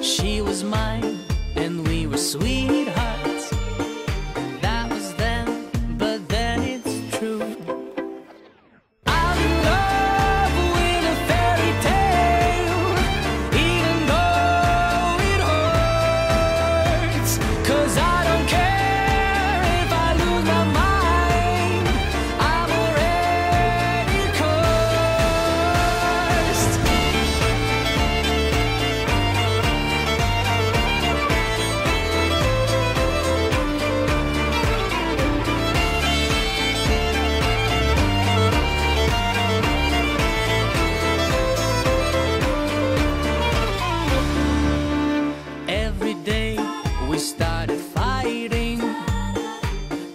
She was mine, and we were sweet. we started fighting.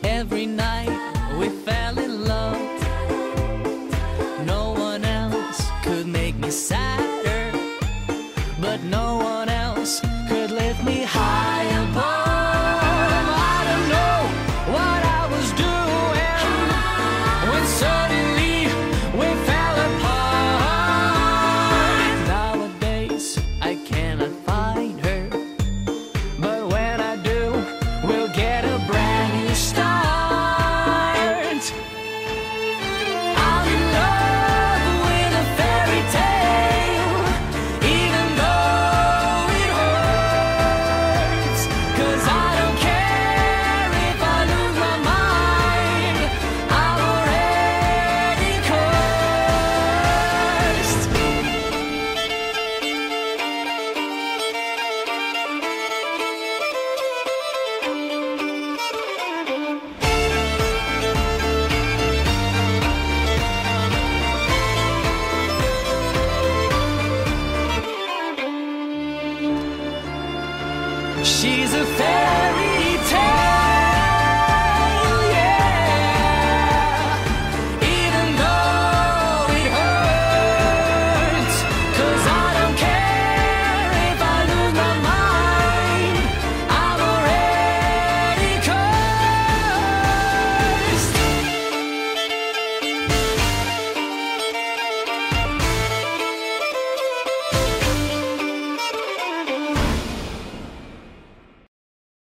Every night we fell in love. No one else could make me sadder But no one She's a fairy.